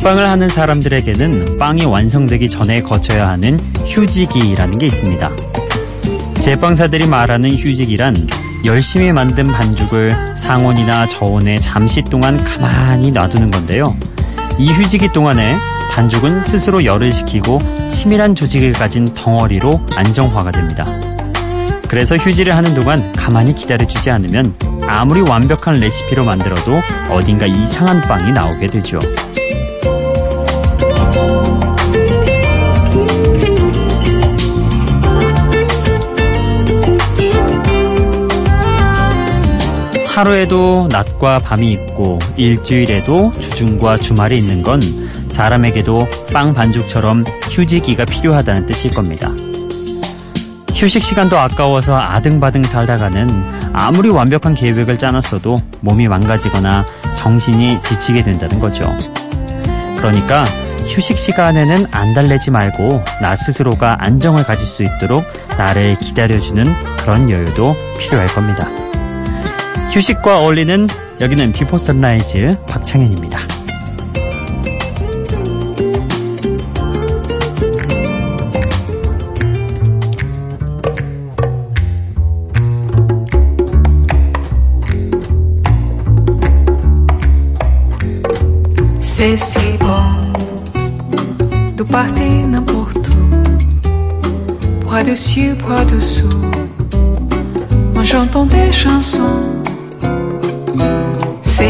제빵을 하는 사람들에게는 빵이 완성되기 전에 거쳐야 하는 휴지기라는 게 있습니다. 제빵사들이 말하는 휴지기란 열심히 만든 반죽을 상온이나 저온에 잠시 동안 가만히 놔두는 건데요. 이 휴지기 동안에 반죽은 스스로 열을 식히고 치밀한 조직을 가진 덩어리로 안정화가 됩니다. 그래서 휴지를 하는 동안 가만히 기다려주지 않으면 아무리 완벽한 레시피로 만들어도 어딘가 이상한 빵이 나오게 되죠. 하루에도 낮과 밤이 있고 일주일에도 주중과 주말이 있는 건 사람에게도 빵 반죽처럼 휴지기가 필요하다는 뜻일 겁니다. 휴식 시간도 아까워서 아등바등 살다가는 아무리 완벽한 계획을 짜놨어도 몸이 망가지거나 정신이 지치게 된다는 거죠. 그러니까 휴식 시간에는 안 달래지 말고 나 스스로가 안정을 가질 수 있도록 나를 기다려주는 그런 여유도 필요할 겁니다. 휴식과 어울리는 여기는 비포 선라이즈 박창현입니다.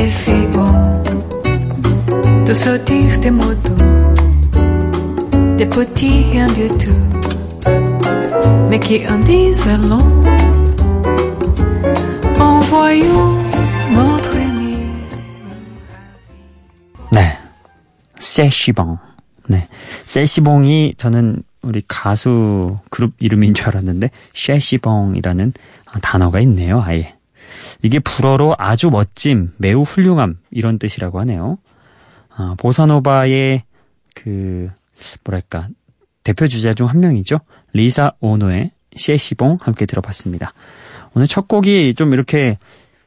Bon de sortir des mots doux, des petits rien du tout, mais qui en disent long en voyant notre 네. 세시봉. 네. 세시봉이 저는 우리 가수 그룹 이름인 줄 알았는데, 쉐시봉이라는 단어가 있네요, 아예. 이게 불어로 아주 멋짐, 매우 훌륭함, 이런 뜻이라고 하네요. 아, 보사노바의 그, 뭐랄까, 대표 주자 중 한 명이죠. 리사 오노의 C'est si bon 함께 들어봤습니다. 오늘 첫 곡이 좀 이렇게,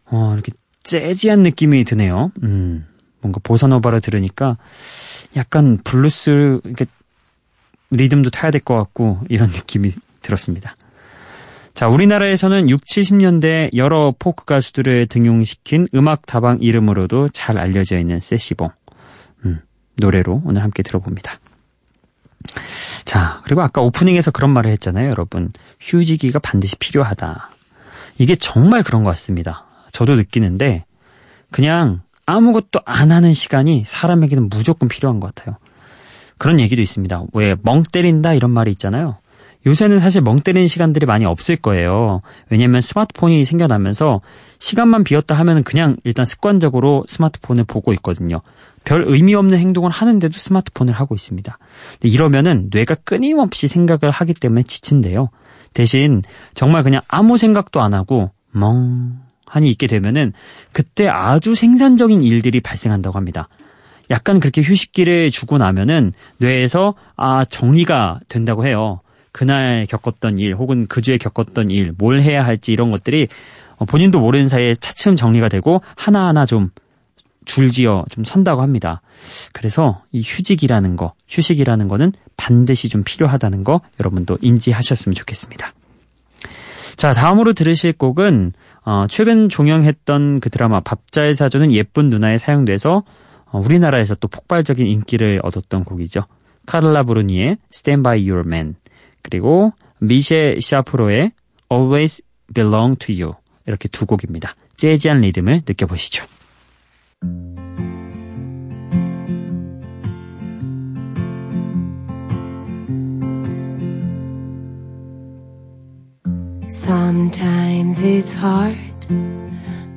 어, 이렇게 jazzy한 느낌이 드네요. 음. 뭔가 보사노바를 들으니까 약간 블루스 이렇게 리듬도 타야 될 것 같고 이런 느낌이 들었습니다. 자, 우리나라에서는 6, 70년대 여러 포크 가수들을 등용시킨 음악 다방 이름으로도 잘 알려져 있는 세시봉. 음, 노래로 오늘 함께 들어봅니다. 자, 그리고 아까 오프닝에서 그런 말을 했잖아요, 여러분. 휴지기가 반드시 필요하다. 이게 정말 그런 것 같습니다. 저도 느끼는데, 그냥 아무것도 안 하는 시간이 사람에게는 무조건 필요한 것 같아요. 그런 얘기도 있습니다. 왜 멍 때린다 이런 말이 있잖아요. 요새는 사실 멍 때리는 시간들이 많이 없을 거예요. 왜냐면 스마트폰이 생겨나면서 시간만 비었다 하면 그냥 일단 습관적으로 스마트폰을 보고 있거든요. 별 의미 없는 행동을 하는데도 스마트폰을 하고 있습니다. 이러면은 뇌가 끊임없이 생각을 하기 때문에 지친대요. 대신 정말 그냥 아무 생각도 안 하고 멍하니 있게 되면은 그때 아주 생산적인 일들이 발생한다고 합니다. 약간 그렇게 휴식기를 주고 나면은 뇌에서 아 정리가 된다고 해요. 그날 겪었던 일 혹은 그 주에 겪었던 일, 뭘 해야 할지 이런 것들이 본인도 모르는 사이에 차츰 정리가 되고 하나하나 좀 줄지어 좀 선다고 합니다. 그래서 이 휴직이라는 거, 휴식이라는 거는 반드시 좀 필요하다는 거 여러분도 인지하셨으면 좋겠습니다. 자, 다음으로 들으실 곡은 어, 최근 종영했던 그 드라마 밥잘 사주는 예쁜 누나에 사용돼서 어, 우리나라에서 또 폭발적인 인기를 얻었던 곡이죠. 카를라 브루니의 Stand By Your Man 그리고 미셸 샤프로의 Always Belong to You 이렇게 두 곡입니다. 재즈한 리듬을 느껴보시죠. Sometimes it's hard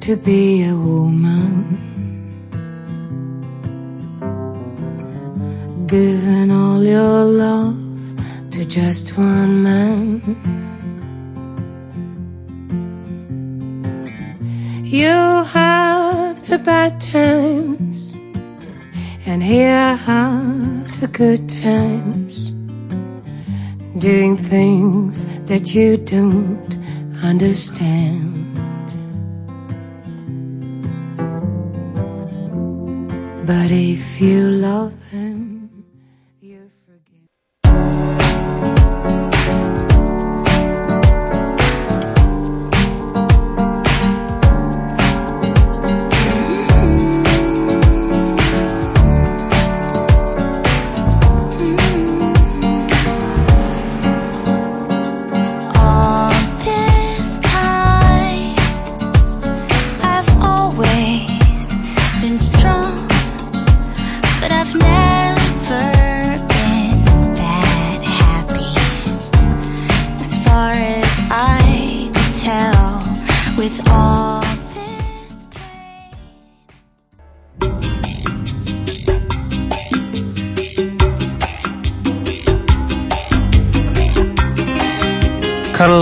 to be a woman. Giving all your love to just one man. You have the bad times, and here I have the good times. Doing things that you don't understand. But if you love him,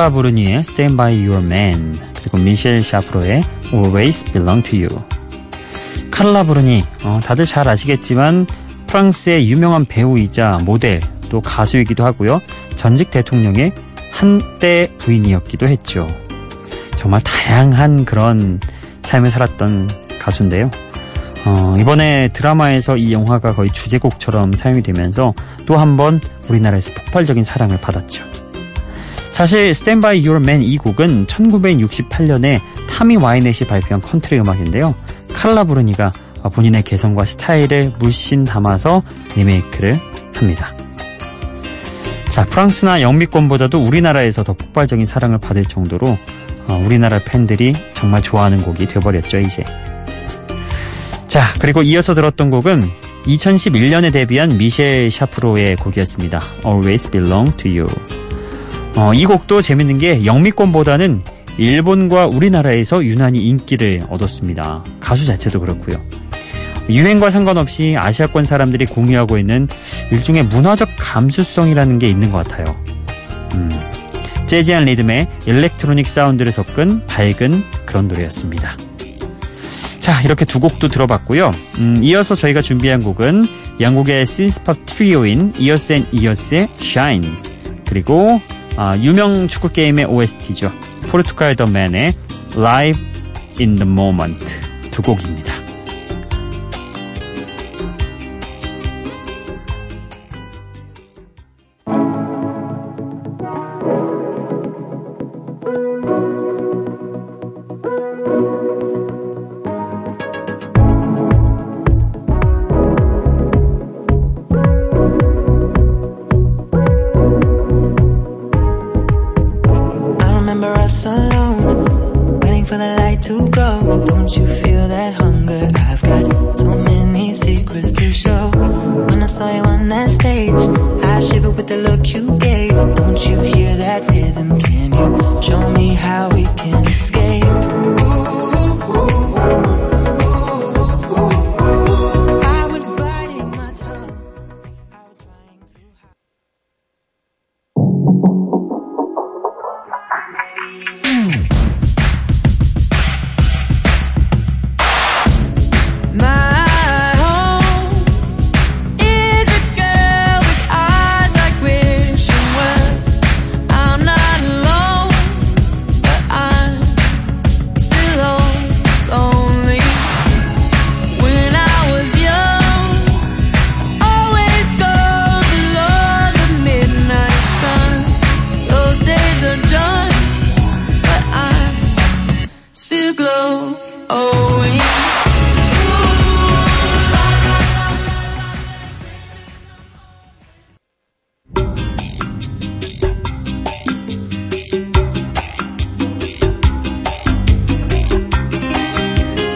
카를라 부르니의 Stand By Your Man. 그리고 미셸 샤프로의 Always Belong to You. 카를라 부르니 어, 다들 잘 아시겠지만 프랑스의 유명한 배우이자 모델 또 가수이기도 하고요. 전직 대통령의 한때 부인이었기도 했죠. 정말 다양한 그런 삶을 살았던 가수인데요. 어, 이번에 드라마에서 이 영화가 거의 주제곡처럼 사용이 되면서 또 한 번 우리나라에서 폭발적인 사랑을 받았죠 사실 Stand By Your Man 이 곡은 1968년에 타미 와이넷이 발표한 컨트리 음악인데요. 칼라 부르니가 본인의 개성과 스타일을 물씬 담아서 리메이크를 합니다. 자, 프랑스나 영미권보다도 우리나라에서 더 폭발적인 사랑을 받을 정도로 어, 우리나라 팬들이 정말 좋아하는 곡이 되어버렸죠, 이제. 자, 그리고 이어서 들었던 곡은 2011년에 데뷔한 미셸 샤프로의 곡이었습니다. Always Belong to You. 어, 이 곡도 재밌는 게 영미권보다는 일본과 우리나라에서 유난히 인기를 얻었습니다. 가수 자체도 그렇고요. 유행과 상관없이 아시아권 사람들이 공유하고 있는 일종의 문화적 감수성이라는 게 있는 것 같아요. 음, 재즈한 리듬에 일렉트로닉 사운드를 섞은 밝은 그런 노래였습니다. 자, 이렇게 두 곡도 들어봤고요. 음, 이어서 저희가 준비한 곡은 영국의 신스팝 트리오인 이어스 앤 이어스의 Shine 그리고 아, 유명 축구 게임의 OST죠. Portugal. The Man의 Live in the Moment 두 곡입니다. Saw you on that stage, I shivered with the look you gave. Don't you hear that rhythm? Can you show me how we can escape?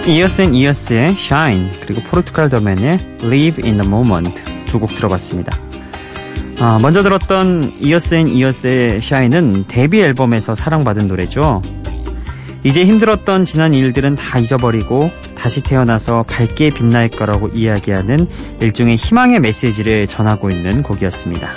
이어스 앤 이어스의 Shine 그리고 Portugal. The Man의 Live in the Moment 두 곡 들어봤습니다. 아, 먼저 들었던 이어스 앤 이어스의 Shine은 데뷔 앨범에서 사랑받은 노래죠. 이제 힘들었던 지난 일들은 다 잊어버리고 다시 태어나서 밝게 빛날 거라고 이야기하는 일종의 희망의 메시지를 전하고 있는 곡이었습니다.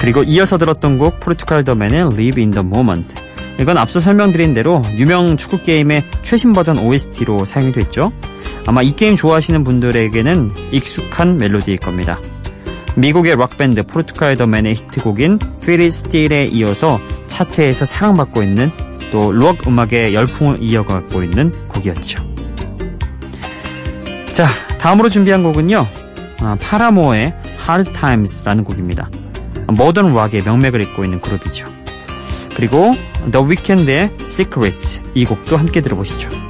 그리고 이어서 들었던 곡 Portugal. The Man의 Live in the Moment 이건 앞서 설명드린 대로 유명 축구 게임의 최신 버전 OST로 사용이 됐죠. 아마 이 게임 좋아하시는 분들에게는 익숙한 멜로디일 겁니다. 미국의 락밴드 Portugal. The Man의 히트곡인 Feel It Still에 이어서 차트에서 사랑받고 있는 또 록 음악의 열풍을 이어가고 있는 곡이었죠. 자, 다음으로 준비한 곡은요. 아, Paramore의 Hard Times라는 곡입니다. 모던 락의 명맥을 잇고 있는 그룹이죠. 그리고 The Weeknd의 Secrets 이 곡도 함께 들어보시죠.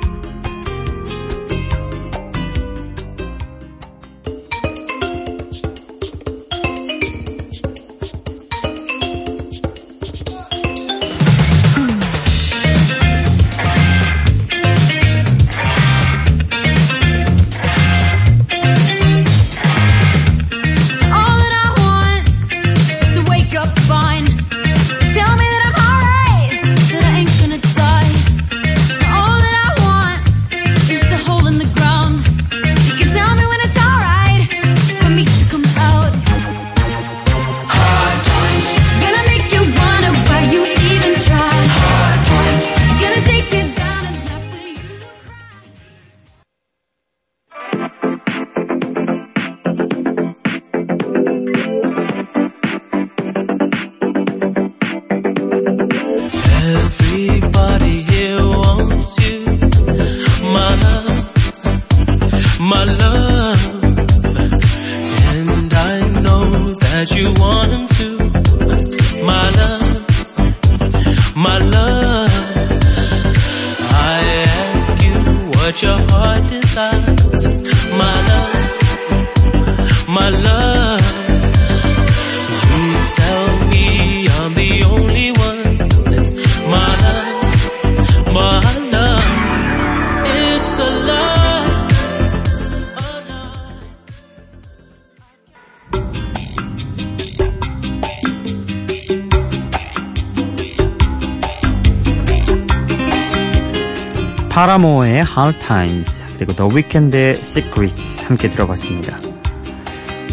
Paramore의 Hard Times 그리고 The Weeknd의 Secrets 함께 들어봤습니다.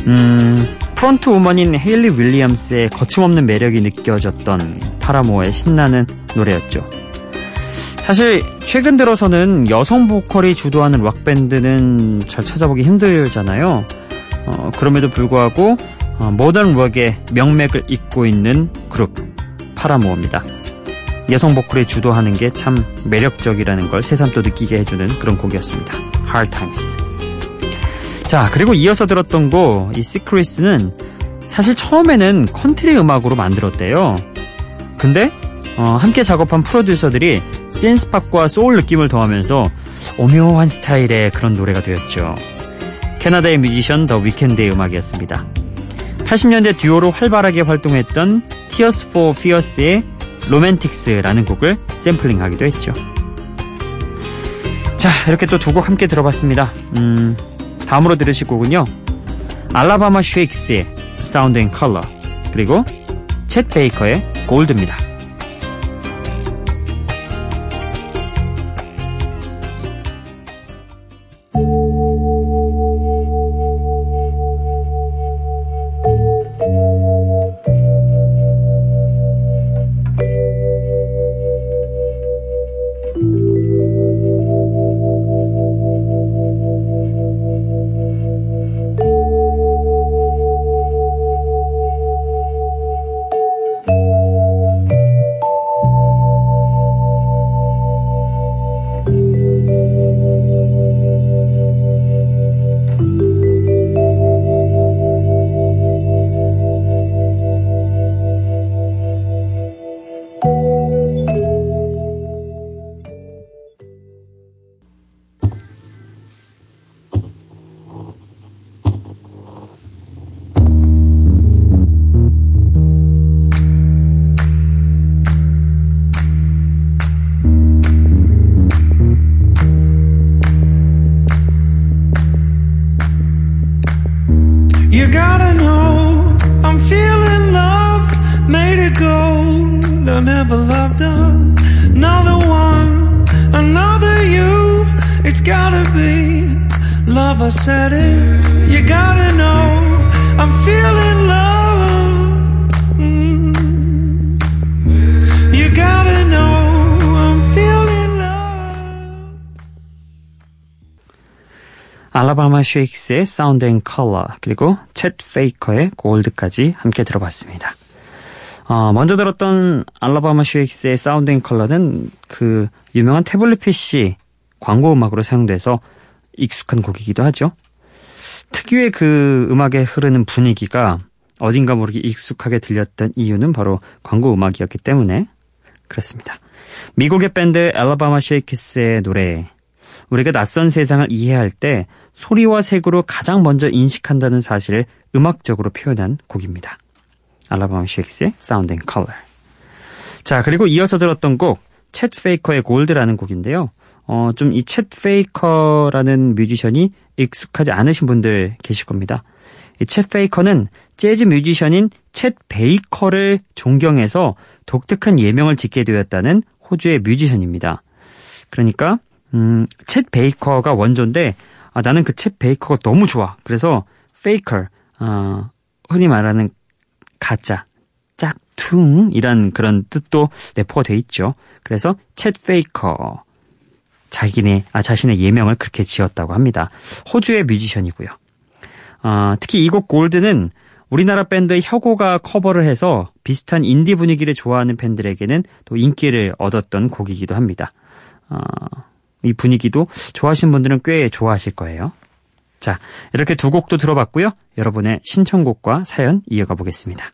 음, front woman인 헤일리 윌리엄스의 거침없는 매력이 느껴졌던 Paramore의 신나는 노래였죠. 사실 최근 들어서는 여성 보컬이 주도하는 락밴드는 잘 찾아보기 힘들잖아요. 어, 그럼에도 불구하고 어, 모던 락의 명맥을 잇고 있는 그룹 Paramore입니다. 여성 보컬이 주도하는 게 참 매력적이라는 걸 새삼 또 느끼게 해주는 그런 곡이었습니다. Hard Times. 자, 그리고 이어서 들었던 곡, 이 Secrets는 사실 처음에는 컨트리 음악으로 만들었대요. 근데 어, 함께 작업한 프로듀서들이 신스팝과 소울 느낌을 더하면서 오묘한 스타일의 그런 노래가 되었죠. 캐나다의 뮤지션 The Weeknd의 음악이었습니다. 80년대 듀오로 활발하게 활동했던 Tears for Fears의 Romantics라는 곡을 샘플링하기도 했죠. 자, 이렇게 또 두 곡 함께 들어봤습니다. 음, 다음으로 들으실 곡은요. Alabama Shakes의 Sound & Color 그리고 Chet Faker의 Gold입니다. Never loved another one, another you. It's gotta be love. I said it. You gotta know I'm feeling love. Mm. You gotta know I'm feeling love. 알라바마 쉐이크스의 사운드 앤 컬러 그리고 챗 페이커의 골드까지 함께 들어봤습니다. 어, 먼저 들었던 Alabama Shakes의 Sound & Color는 그 유명한 태블릿 PC 광고 음악으로 사용돼서 익숙한 곡이기도 하죠. 특유의 그 음악에 흐르는 분위기가 어딘가 모르게 익숙하게 들렸던 이유는 바로 광고 음악이었기 때문에 그렇습니다. 미국의 밴드 Alabama Shakes의 노래. 우리가 낯선 세상을 이해할 때 소리와 색으로 가장 먼저 인식한다는 사실을 음악적으로 표현한 곡입니다. Alabama Shakes의 Sound and Color. 자, 그리고 이어서 들었던 곡, Chet Faker의 Gold라는 곡인데요. 어, 좀 이 Chet Faker라는 뮤지션이 익숙하지 않으신 분들 계실 겁니다. 이 챗 페이커는 재즈 뮤지션인 Chet Baker를 존경해서 독특한 예명을 짓게 되었다는 호주의 뮤지션입니다. 그러니까 음, 챗 베이커가 원조인데 아, 나는 그 챗 베이커가 너무 좋아. 그래서 페이커, 어, 흔히 말하는 가짜, 짝퉁이란 그런 뜻도 내포가 돼 있죠. 그래서 Chet Faker 자기네 아 자신의 예명을 그렇게 지었다고 합니다. 호주의 뮤지션이고요. 어, 특히 이 곡 Gold는 우리나라 밴드 혁오가 커버를 해서 비슷한 인디 분위기를 좋아하는 팬들에게는 또 인기를 얻었던 곡이기도 합니다. 어, 이 분위기도 좋아하시는 분들은 꽤 좋아하실 거예요. 자, 이렇게 두 곡도 들어봤고요. 여러분의 신청곡과 사연 이어가 보겠습니다.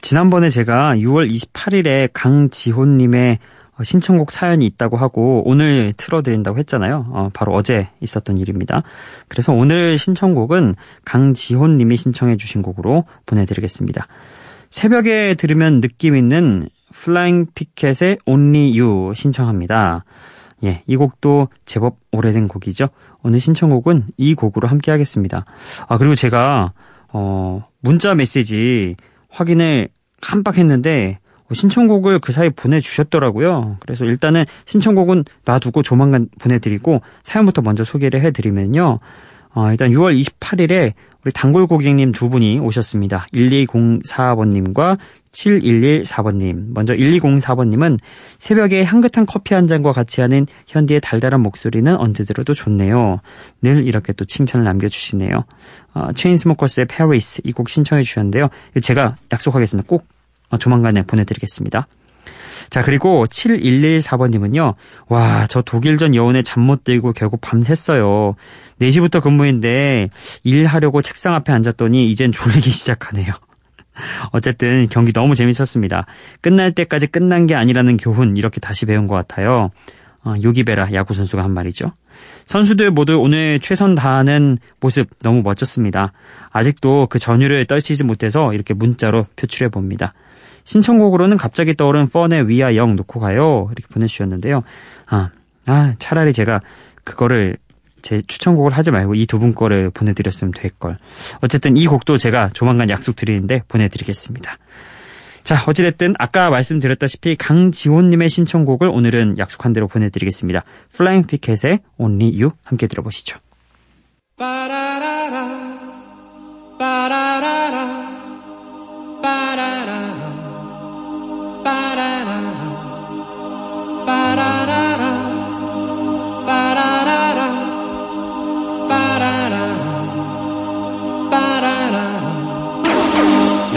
지난번에 제가 6월 28일에 강지호님의 어, 신청곡 사연이 있다고 하고 오늘 틀어드린다고 했잖아요. 어, 바로 어제 있었던 일입니다. 그래서 오늘 신청곡은 강지호님이 신청해 주신 곡으로 보내드리겠습니다. 새벽에 들으면 느낌 있는 Flying Pickets의 Only You 신청합니다. 예, 이 곡도 제법 오래된 곡이죠. 오늘 신청곡은 이 곡으로 함께 하겠습니다. 아, 그리고 제가, 어, 문자 메시지 확인을 깜빡했는데, 어, 신청곡을 그 사이 보내주셨더라고요. 그래서 일단은 신청곡은 놔두고 조만간 보내드리고, 사연부터 먼저 소개를 해드리면요. 어, 일단 6월 28일에 우리 단골 고객님 두 분이 오셨습니다. 1204번님과 7114번님. 먼저 1204번님은 새벽에 향긋한 커피 한 잔과 같이 하는 현디의 달달한 목소리는 언제 들어도 좋네요. 늘 이렇게 또 칭찬을 남겨주시네요. 어, 체인스모커스의 페리스 이 곡 신청해 주셨는데요. 제가 약속하겠습니다. 꼭 어, 조만간에 보내드리겠습니다. 자, 그리고 7114번님은요, 와, 저 독일전 여운에 잠 못 들고 결국 밤샜어요. 4시부터 근무인데 일하려고 책상 앞에 앉았더니 이젠 졸리기 시작하네요. 어쨌든 경기 너무 재밌었습니다. 끝날 때까지 끝난 게 아니라는 교훈 이렇게 다시 배운 것 같아요. 어, 요기베라 야구 선수가 한 말이죠. 선수들 모두 오늘 최선 다하는 모습 너무 멋졌습니다. 아직도 그 전율을 떨치지 못해서 이렇게 문자로 표출해 봅니다. 신청곡으로는 갑자기 떠오른 펀의 위아 영 놓고 가요. 이렇게 보내주셨는데요. 아, 아, 차라리 제가 그거를 제 추천곡을 하지 말고 이 두 분 거를 보내드렸으면 될걸. 어쨌든 이 곡도 제가 조만간 약속드리는데 보내드리겠습니다. 자, 어찌됐든 아까 말씀드렸다시피 강지호님의 신청곡을 오늘은 약속한 대로 보내드리겠습니다. 플라잉 피켓의 Only You 함께 들어보시죠.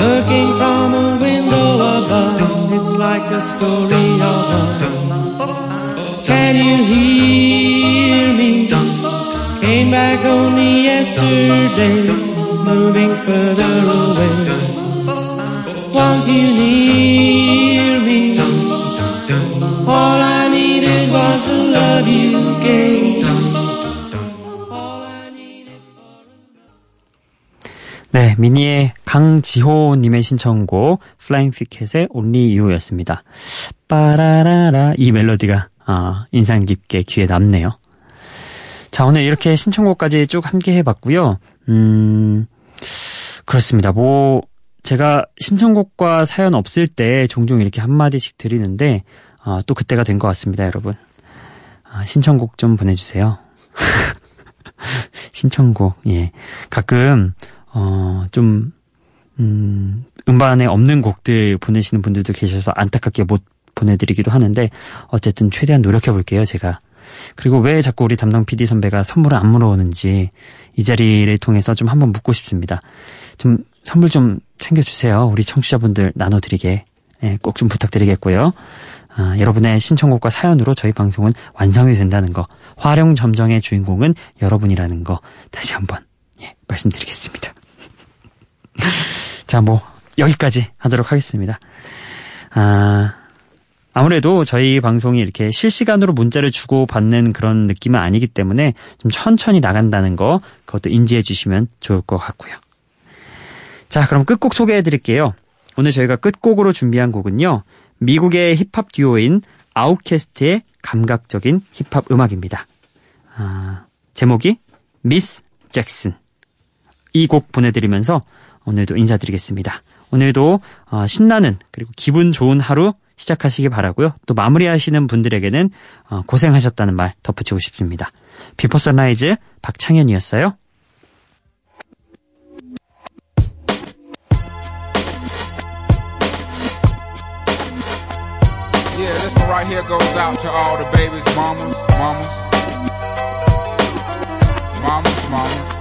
Looking from a window above, it's like a story of love. Can you hear me? Came back only yesterday, moving further 미니의 강지호님의 신청곡 Flying Pickets의 Only You였습니다. 빠라라라 이 멜로디가 아, 인상 깊게 귀에 남네요. 자, 오늘 이렇게 신청곡까지 쭉 함께 해봤고요. 음, 그렇습니다. 뭐 제가 신청곡과 사연 없을 때 종종 이렇게 한마디씩 드리는데 아, 또 그때가 된 것 같습니다, 여러분. 아, 신청곡 좀 보내주세요. 신청곡, 예. 가끔, 어, 좀, 음, 음반에 없는 곡들 보내시는 분들도 계셔서 안타깝게 못 보내드리기도 하는데, 어쨌든 최대한 노력해볼게요, 제가. 그리고 왜 자꾸 우리 담당 PD 선배가 선물을 안 물어오는지 이 자리를 통해서 좀 한번 묻고 싶습니다. 좀 선물 좀 챙겨주세요. 우리 청취자분들 나눠드리게. 예, 꼭좀 부탁드리겠고요. 아, 여러분의 신청곡과 사연으로 저희 방송은 완성이 된다는 거, 화룡 점정의 주인공은 여러분이라는 거 다시 한번 예, 말씀드리겠습니다. 자, 뭐 여기까지 하도록 하겠습니다. 아, 아무래도 저희 방송이 이렇게 실시간으로 문자를 주고 받는 그런 느낌은 아니기 때문에 좀 천천히 나간다는 거 그것도 인지해 주시면 좋을 것 같고요. 자, 그럼 끝곡 소개해 드릴게요. 오늘 저희가 끝곡으로 준비한 곡은요. 미국의 힙합 듀오인 OutKast의 감각적인 힙합 음악입니다. 아, 제목이 Ms. Jackson. 이 곡 보내드리면서 오늘도 인사드리겠습니다. 오늘도 어, 신나는 그리고 기분 좋은 하루 시작하시기 바라고요. 또 마무리하시는 분들에게는 어, 고생하셨다는 말 덧붙이고 싶습니다. Before Sunrise 박창현이었어요. Right here goes out to all the babies, mamas, mamas. Mamas, mamas.